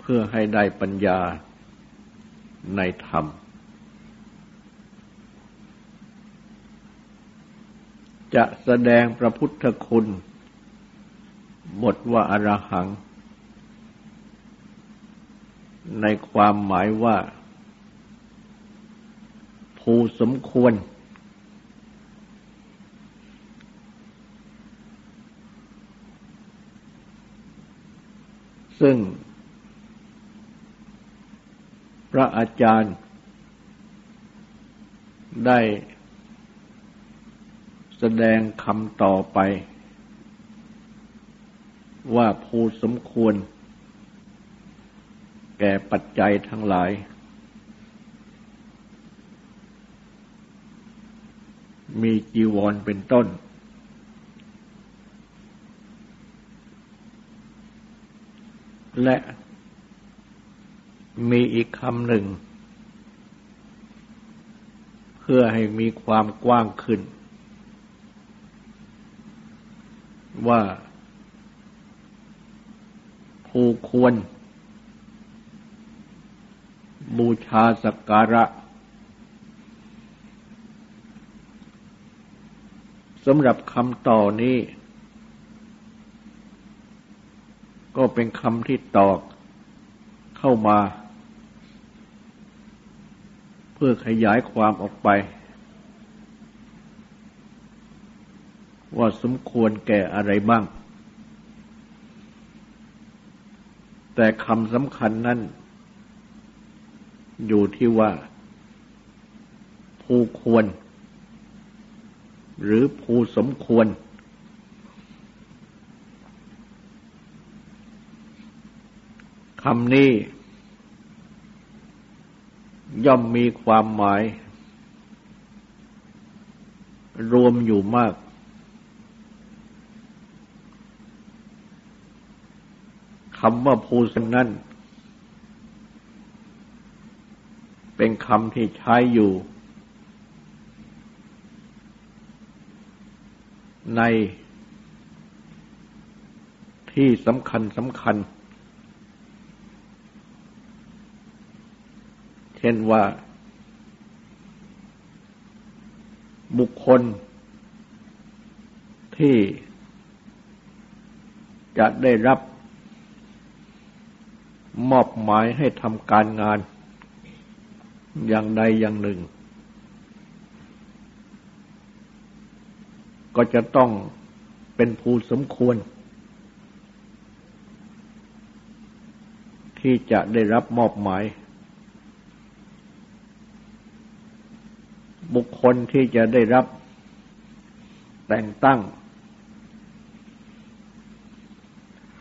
เพื่อให้ได้ปัญญาในธรรม จะแสดงพระพุทธคุณ บทว่าอรหัง ในความหมายว่า ผู้สมควร ซึ่ง พระอาจารย์ ได้แสดงคำต่อไป ว่าผู้สมควร แก่ปัจจัยทั้งหลาย มีจีวรเป็นต้น และ มีอีกคำหนึ่ง เพื่อให้มีความกว้างขึ้น ว่าผู้ควร บูชาสักการะสำหรับคำต่อนี้ ก็เป็นคำที่ตอกเข้ามา พื่อขยายความออกไป ว่าสมควรแก่อะไรบ้าง แต่คำสำคัญนั้น อยู่ที่ว่า ผู้ควร หรือผู้สมควร คำนี้ ย่อมมีความหมาย รวมอยู่มาก คำว่าภูสนั้น เป็นคำที่ใช้อยู่ ในที่สำคัญสำคัญ ช่นว่า บุคคลที่จะได้รับมอบหมายให้ทำการงาน อย่างใดอย่างหนึ่ง ก็จะต้องเป็นผู้สมควร ที่จะได้รับมอบหมาย คคลที่จะได้รับแต่งตั้ง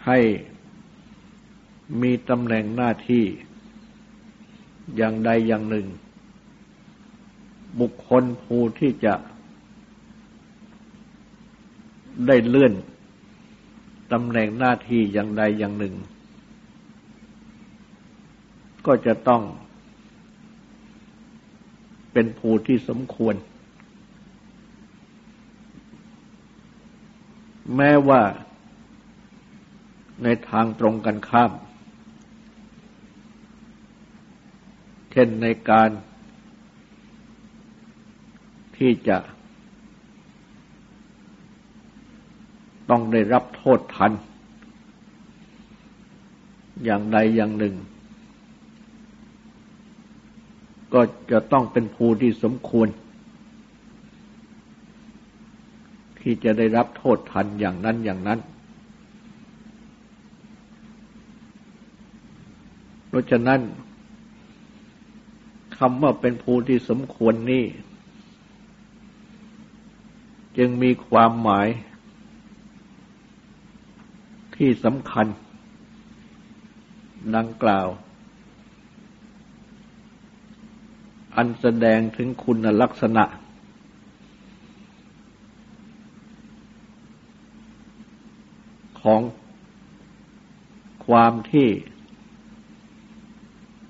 ให้มีตำแหน่งหน้าที่อย่างใดอย่างหนึ่ง บุคคลผู้ที่จะได้เลื่อนตำแหน่งหน้าที่อย่างใดอย่างหนึ่ง ก็จะต้อง เป็นผู้ที่สมควร แม้ว่าในทางตรงกันข้าม เช่นในการที่จะต้องได้รับโทษทัน อย่างใดอย่างหนึ่ง ก็จะต้องเป็นภูที่สมควร ที่จะได้รับโทษทันอย่างนั้นอย่างนั้น เพราะฉะนั้นคำว่าเป็นภูที่สมควรนี่ จึงมีความหมายที่สำคัญ ดังกล่าว อันแสดงถึงคุณลักษณะ ของความที่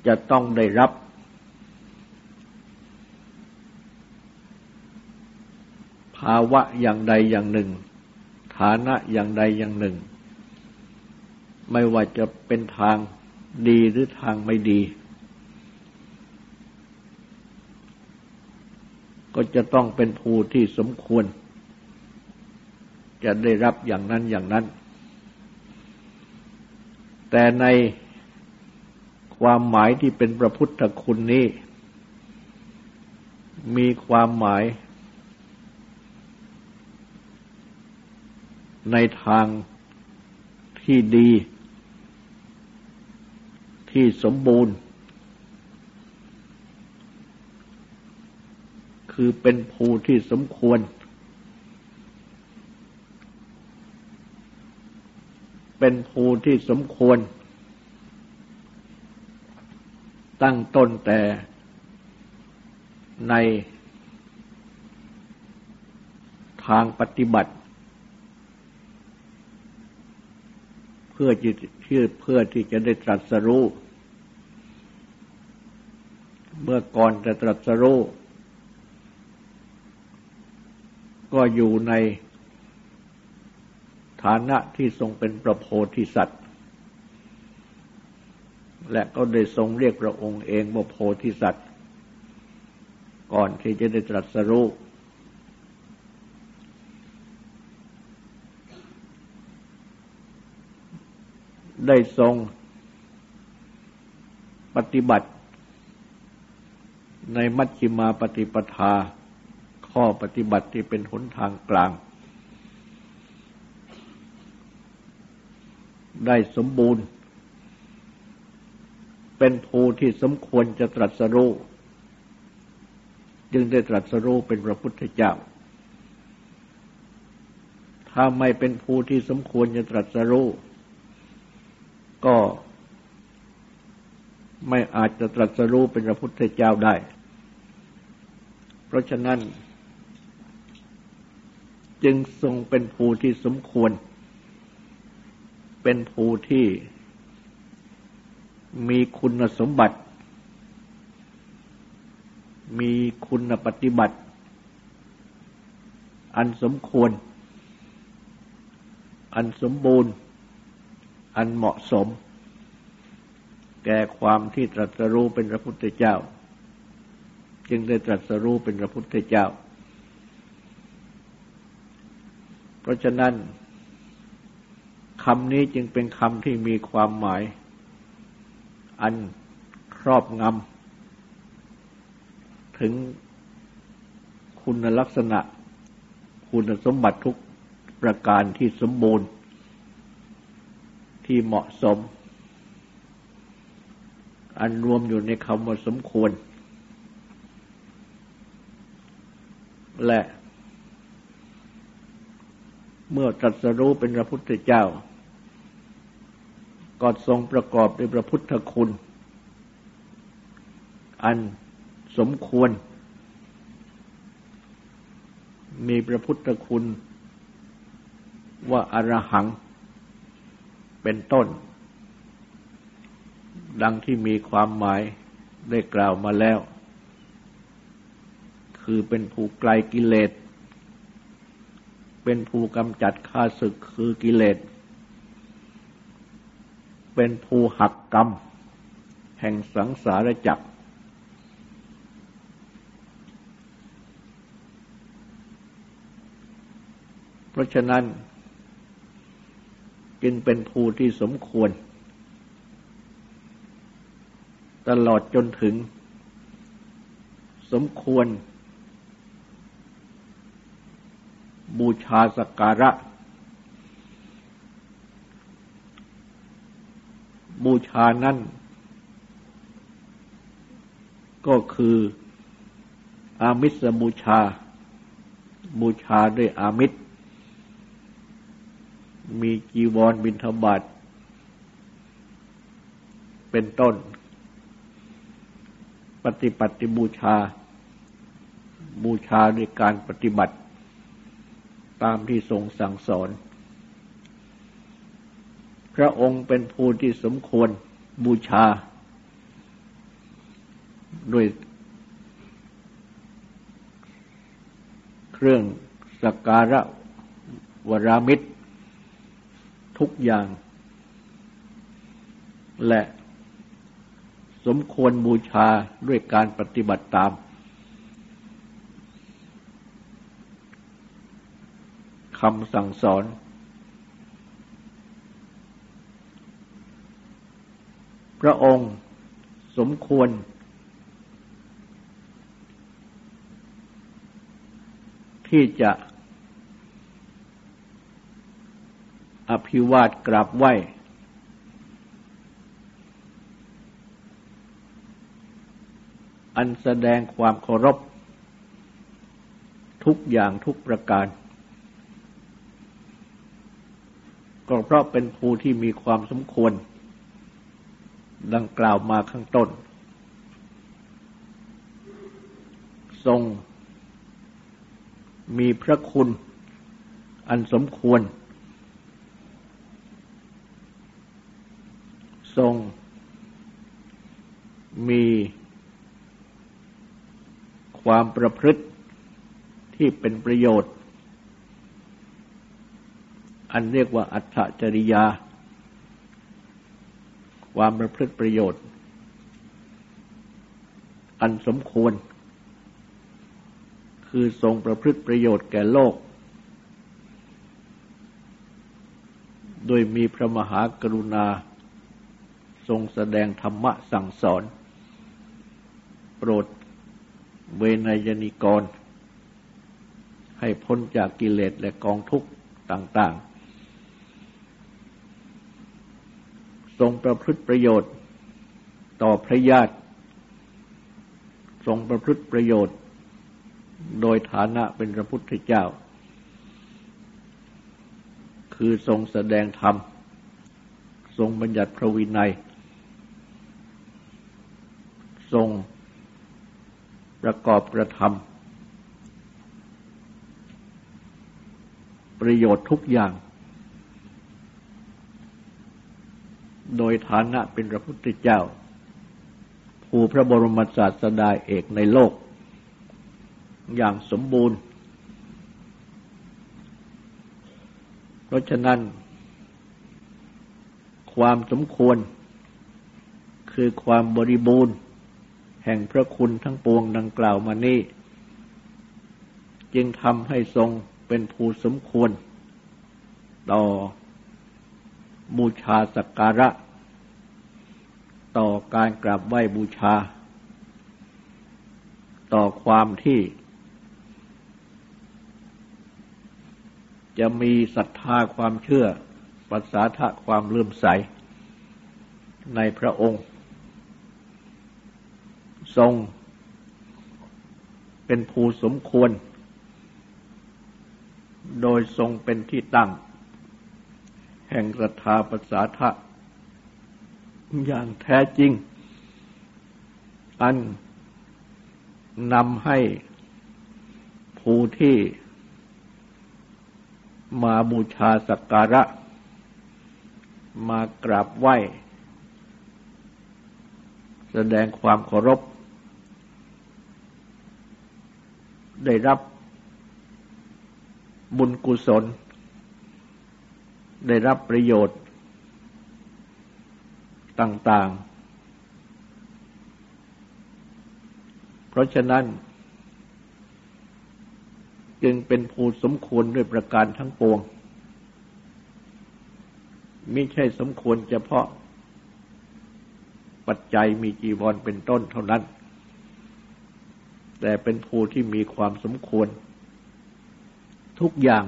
จะต้องได้รับ ภาวะอย่างใดอย่างหนึ่ง ฐานะอย่างใดอย่างหนึ่ง ไม่ว่าจะเป็นทางดีหรือทางไม่ดี ก็จะต้องเป็นภูที่สมควร จะได้รับอย่างนั้นอย่างนั้น แต่ในความหมายที่เป็นประพุทธคุณนี้ มีความหมายในทางที่ดี ที่สมบูรณ์ คือเป็นภูที่สมควร เป็นภูที่สมควร ตั้งต้นแต่ในทางปฏิบัติพื่อที่เพื่อที่จะได้ตรัสรู้ เมื่อก่อนจะตรัสรู้ ก็อยู่ในฐานะที่ทรงเป็นประโพธิสัตว์ และก็ได้ทรงเรียกพระองค์เองว่าโพธิสัตว์ ก่อนที่จะได้ตรัสรู้ได้ทรงปฏิบัติในมัชฌิมาปฏิปทา ข้อปฏิบัติที่เป็นหนทางกลาง ได้สมบูรณ์ เป็นภูที่สมควรจะตรัสรู้จึงได้ตรัสรู้เป็นพระพุทธเจ้า ถ้าไม่เป็นภูที่สมควรจะตรัสรู้ก็ไม่อาจจะตรัสรู้เป็นพระพุทธเจ้าได้ เพราะฉะนั้น จึงทรงเป็นภูที่สมควร เป็นภูที่มีคุณสมบัติ มีคุณปฏิบัติ อันสมควร อันสมบูรณ์ อันเหมาะสม แก่ความที่ตรัสรู้เป็นพระพุทธเจ้า จึงได้ตรัสรู้เป็นพระพุทธเจ้า เพ ราะฉะนั้นคำนี้จึงเป็นคำที่มีความหมาย อันครอบงำถึงคุณลักษณะ คุณสมบัติทุกประการที่สมบูรณ์ ที่เหมาะสม อันรวมอยู่ในคำว่าสมควร และ เมื่อตรัสรู้เป็นพระพุทธเจ้า ก็ทรงประกอบด้วยพระพุทธคุณ อันสมควร มีพระพุทธคุณว่าอรหังเป็นต้น ดังที่มีความหมายได้กล่าวมาแล้ว คือเป็นผู้ไกลกิเลส เป็นผู้กำจัดข้าศึกคือกิเลส เป็นผู้หักกรรม แห่งสังสารจักร เพราะฉะนั้น จึงเป็นภูที่สมควร ตลอดจนถึง สมควร บูชาสักการะ บูชานั้นก็คืออามิสบูชา บูชาด้วยอามิสมีกีวรบินทบาทเป็นต้น ปฏิปัติบูชา บูชาด้วยการปฏิบัติ ตามที่ทรงสั่งสอน พระองค์เป็นผู้ที่สมควรบูชา ด้วยเครื่องสักการะวรามิตร ทุกอย่าง และสมควรบูชาด้วยการปฏิบัติตาม คำสั่งสอน พระองค์สมควร ที่จะอภิวาทกราบไหวอันแสดงความเคารพ ทุกอย่างทุกประการ ก็เพราะเป็นผู้ที่มีความสมควร ดังกล่าวมาข้างต้น ทรง มีพระคุณอันสมควร ทรง มีความประพฤติที่เป็นประโยชน์ อันเรียกว่าอัตจริยา ความประพฤติประโยชน์ อันสมควร คือทรงประพฤติประโยชน์แก่โลก โดยมีพระมหากรุณา ทรงแสดงธรรมะสั่งสอน โปรดเวนยนิกร ให้พ้นจากกิเลสและกองทุกข์ต่าง ๆ ทรงประพฤติประโยชน์ ต่อพระญาติ ทรงประพฤติประโยชน์ โดยฐานะเป็นพระพุทธเจ้า คือทรงแสดงธรรม ทรงบัญญัติพระวินัย ทรงประกอบกระทำประโยชน์ทุกอย่าง โดยฐานะเป็นพระพุทธเจ้า ผู้พระบรมศาสดาเอกในโลก อย่างสมบูรณ์ เพราะฉะนั้น ความสมควร คือความบริบูรณ์ แห่งพระคุณทั้งปวงดังกล่าวมานี้จึงทำให้ทรงเป็นผู้สมควร ต่อ บูชาสักการะ ต่อการกราบไหว้บูชา ต่อความที่ จะมีศรัทธาความเชื่อปัสสาทะความเลื่อมใส ในพระองค์ ทรงเป็นผู้สมควร โดยทรงเป็นที่ตั้ง แห่งศรัทธาปัสสาทะอย่างแท้จริง อันนำให้ผู้ที่มาบูชาสักการะ มากราบไหว้ แสดงความเคารพ ได้รับบุญกุศล ได้รับประโยชน์ต่างๆ เพราะฉะนั้น จึงเป็นผู้สมควรด้วยประการทั้งปวงมิใช่สมควรเฉพาะ ปัจจัยมีจีวรเป็นต้นเท่านั้น แต่เป็นภูที่มีความสมควร ทุกอย่าง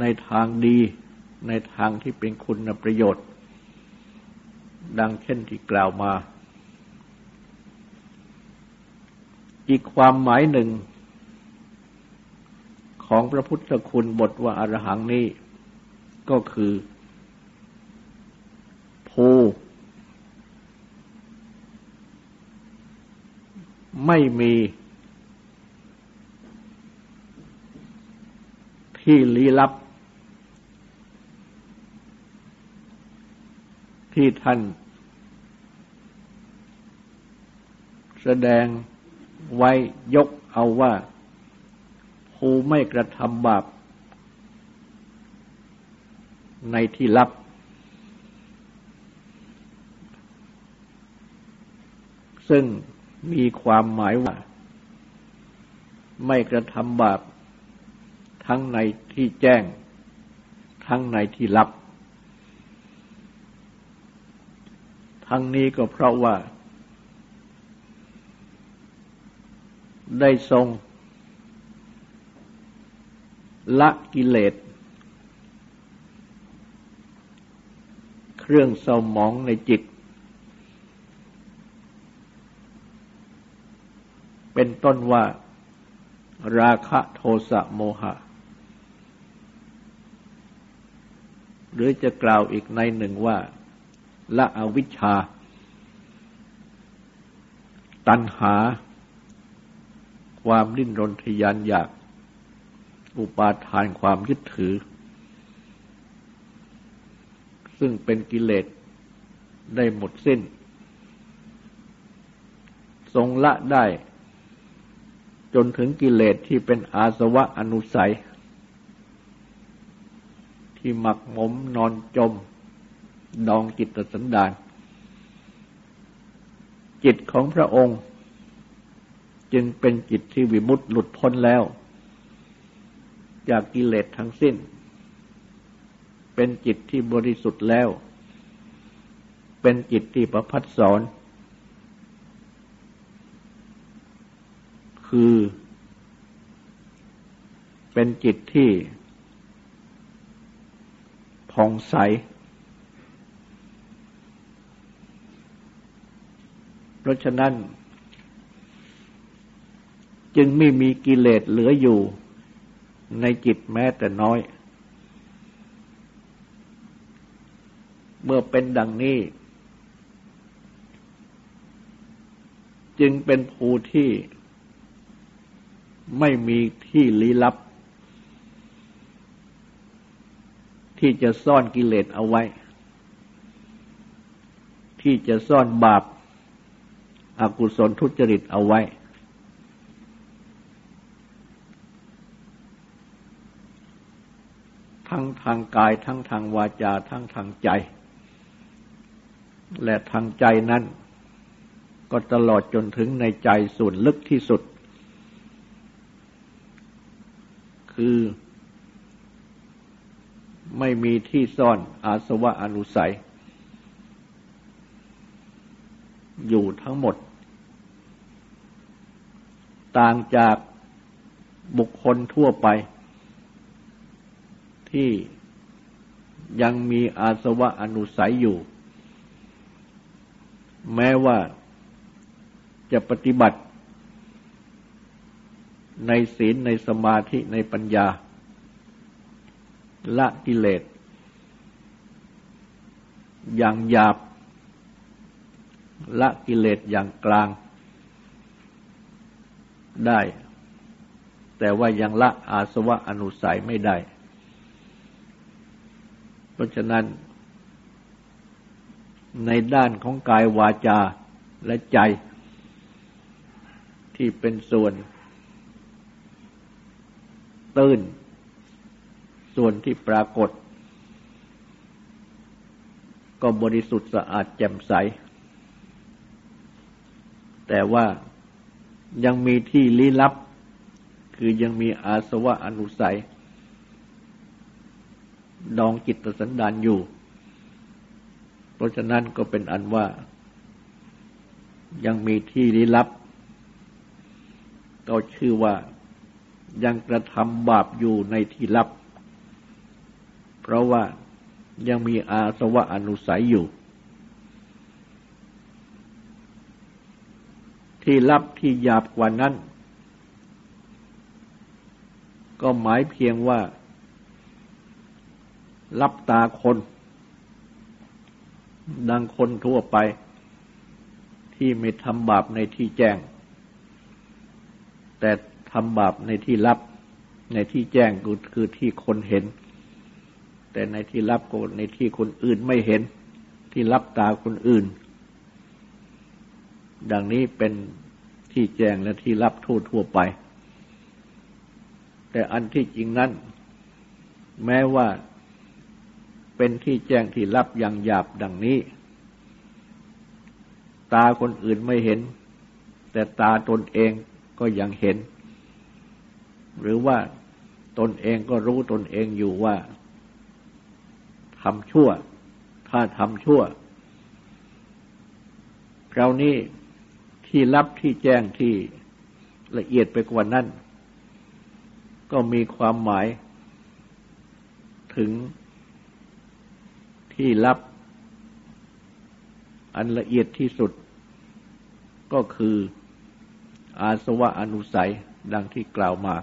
ในทางดีในทางที่เป็นคุณประโยชน์ ดังเช่นที่กล่าวมา อีกความหมายหนึ่ง ของพระพุทธคุณบทว่าอรหังนี้ ก็คือภูไม่มี ที่ลี้ลับ ที่ท่าน แสดงไว้ยกเอาว่าภูไม่กระทำบาป ในที่ลับ ซึ่งมีความหมายว่า ไม่กระทำบาป ทั้งในที่แจ้ง ทั้งในที่ลับ ทั้งนี้ก็เพราะว่า ได้ทรง ละกิเลส เครื่องเศร้าหมองในจิตเป็นต้นว่า ราคะโทสะโมหะ หรือจะกล่าวอีกในหนึ่งว่า ละอวิชชา ตัณหา ความดิ้นรนทยานอยาก อุปาทานความยึดถือ ซึ่งเป็นกิเลสได้หมดสิ้น ทรงละได้ จนถึงกิเลสที่เป็นอาสวะอนุสัย ที่หมักหมมนอนจม ดองจิตสันดาน จิตของพระองค์ จึงเป็นจิตที่วิมุตต์หลุดพ้นแล้ว จากกิเลสทั้งสิ้น เป็นจิตที่บริสุทธิ์แล้ว เป็นจิตที่ประพัดสอน คือเป็นจิตที่ ผ่องใส เพราะฉะนั้น จึงไม่มีกิเลสเหลืออยู่ในจิตแม้แต่น้อย เมื่อเป็นดังนี้ จึงเป็นภูที่ไม่มีที่ลี้ลับ ที่จะซ่อนกิเลสเอาไว้ ที่จะซ่อนบาปอากุศลทุจริตเอาไว้ ทั้งทางกายทั้งทางวาจา ทั้งทางใจ และทางใจนั้น ก็ตลอดจนถึงในใจส่วนลึกที่สุด คือ ไม่มีที่ซ่อนอาสวะอนุสัย อยู่ทั้งหมด ต่างจากบุคคลทั่วไป ที่ยังมีอาสวะอนุสัยอยู่ แม้ว่าจะปฏิบัติในศีลในสมาธิในปัญญา ละกิเลส อย่างหยาบ ละกิเลสอย่างกลางได้ แต่ว่ายังละอาสวะอนุสัยไม่ได้ เพราะฉะนั้น ในด้านของกายวาจาและใจ ที่เป็นส่วน ตื้น ส่วนที่ปรากฏ ก็บริสุทธิ์สะอาดแจ่มใส แต่ว่ายังมีที่ลี้ลับ คือยังมีอาสวะอนุสัย ดองจิตสันดานอยู่ เพราะฉะนั้นก็เป็นอันว่า ยังมีที่ลี้ลับ ก็ชื่อว่ายังกระทำบาปอยู่ในที่ลับ เพราะว่ายังมีอาสวะอนุสัยอยู่ ที่ลับที่หยาบกว่านั้น ก็หมายเพียงว่า ลับตาคน ดังคนทั่วไป ที่ไม่ทำบาปในที่แจ้ง แต่ทำบาปในที่ลับในที่แจ้งก็คือที่คนเห็น แต่ในที่ลับก็ในที่คนอื่นไม่เห็น ที่ลับตาคนอื่น ดังนี้เป็นที่แจ้งและที่ลับทั่วทั่วไป แต่อันที่จริงนั้น แม้ว่าเป็นที่แจ้งที่รับอย่างหยาบดังนี้ ตาคนอื่นไม่เห็น แต่ตาตนเองก็ยังเห็น หรือว่าตนเองก็รู้ตนเองอยู่ว่า ทำชั่ว ถ้าทำชั่วครานี้ที่รับที่แจ้งที่ละเอียดไปกว่านั้น ก็มีความหมายถึงที่ลับ อันละเอียดที่สุด ก็คืออาสวะอนุสัยดังที่กล่าวมา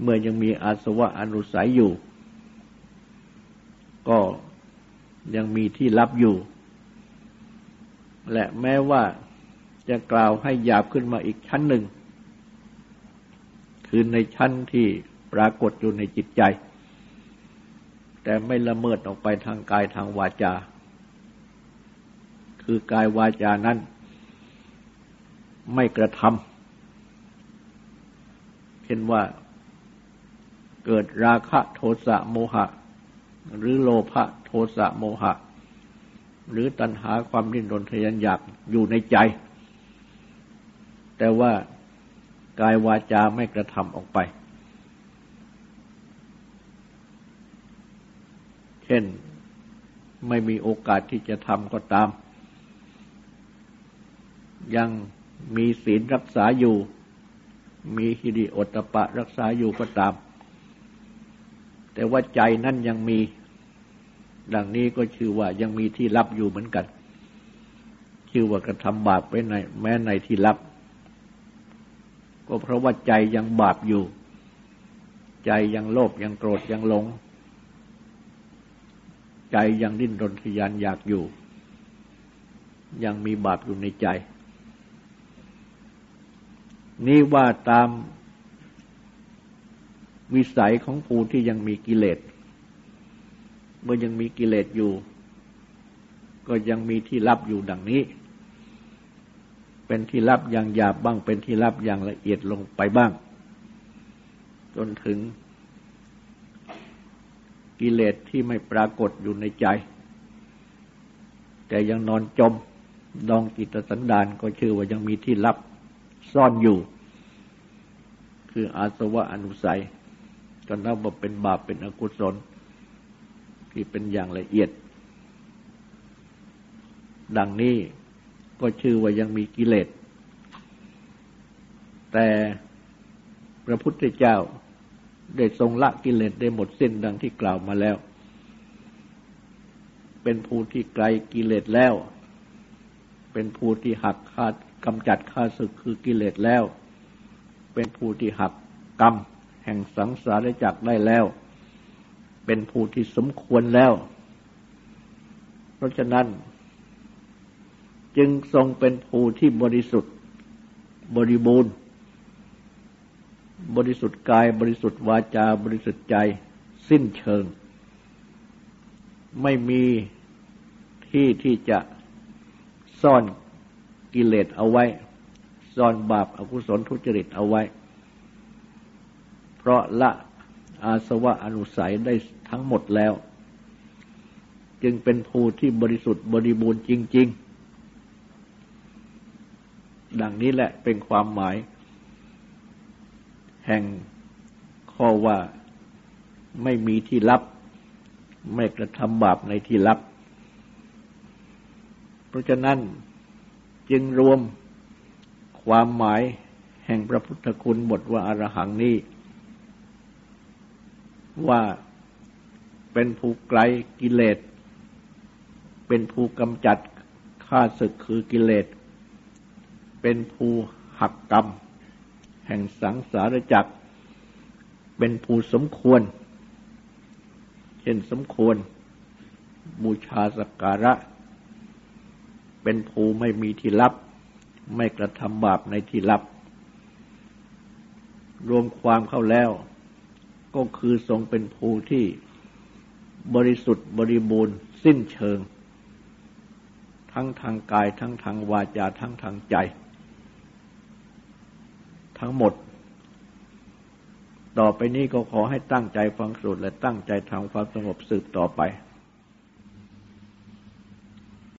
เมื่อยังมีอาสวะอนุสัยอยู่ ก็ยังมีที่ลับอยู่ และแม้ว่าจะกล่าวให้หยาบขึ้นมาอีกชั้นหนึ่ง คือในชั้นที่ปรากฏอยู่ในจิตใจ แต่ไม่ละเมิดออกไปทางกายทางวาจา คือกายวาจานั้น ไม่กระทำเช่นว่าเกิดราคะโทสะโมหะ หรือโลภะโทสะโมหะ หรือตัณหาความดิ้นรนทยานอยากอยู่ในใจ แต่ว่ากายวาจาไม่กระทำออกไป เช่นไม่มีโอกาสที่จะทำก็ตาม ยังมีศีลรักษาอยู่ มีฮิริโอตปะรักษาอยู่ก็ตาม แต่ว่าใจนั่นยังมี ดังนี้ก็ชื่อว่ายังมีที่รับอยู่เหมือนกัน ชื่อว่ากระทำบาปไปใน แม้ในที่รับ ก็เพราะว่าใจยังบาปอยู่ ใจยังโลภยังโกรธยังหลง ใจยังดิ้นรนทยานอยากอยู่ ยังมีบาปอยู่ในใจ นี่ว่าตาม วิสัยของผู้ที่ยังมีกิเลส เมื่อยังมีกิเลสอยู่ ก็ยังมีที่รับอยู่ดังนี้ เป็นที่รับอย่างหยาบบ้าง เป็นที่รับอย่างละเอียดลงไปบ้าง จนถึงกิเลสที่ไม่ปรากฏอยู่ในใจ แต่ยังนอนจมดองกิตสันดานก็ชื่อว่ายังมีที่ลับซ่อนอยู่ คืออาสวะอนุสัย ก็นับว่าเป็นบาปเป็นอกุศลที่เป็นอย่างละเอียด ดังนี้ก็ชื่อว่ายังมีกิเลส แต่พระพุทธเจ้าได้ทรงละกิเลสได้หมดสิ้นดังที่กล่าวมาแล้ว เป็นผู้ที่ไกลกิเลสแล้ว เป็นผู้ที่หักคาดกำจัดข้าศึกคือกิเลสแล้ว เป็นผู้ที่หักกรรม แห่งสังสารจักได้แล้ว เป็นผู้ที่สมควรแล้ว เพราะฉะนั้น จึงทรงเป็นผู้ที่บริสุทธิ์ บริบูรณ์ บริสุทธิ์กายบริสุทธิ์วาจาบริสุทธิ์ใจ สิ้นเชิง ไม่มีที่ที่จะซ่อนกิเลสเอาไว้ ซ่อนบาปอากุศลทุจริตเอาไว้ เพราะละอาสวะอนุสัยได้ทั้งหมดแล้ว จึงเป็นภูที่บริสุทธิ์บริบูรณ์จริง ๆ ดังนี้แหละเป็นความหมาย แห่งข้อว่าไม่มีที่ลับ ไม่กระทำบาปในที่ลับ เพราะฉะนั้นจึงรวมความหมายแห่งพระพุทธคุณบทว่าอารหังนี้ ว่าเป็นผู้ไกลกิเลส เป็นผู้กำจัดข้าศึกคือกิเลส เป็นผู้หักกรรม แห่งสังสารจักร เป็นผู้สมควร เช่นสมควร บูชาสักการะ เป็นผู้ไม่มีที่ลับ ไม่กระทำบาปในที่ลับ รวมความเข้าแล้ว ก็คือทรงเป็นภูที่บริสุทธิ์บริบูรณ์ สิ้นเชิง ทั้งทางกาย ทั้งทางวาจา ทั้งทางใจ ทั้งหมด ต่อไปนี้ก็ขอให้ตั้งใจฟังสูตรและตั้งใจทำความสงบสืบต่อไป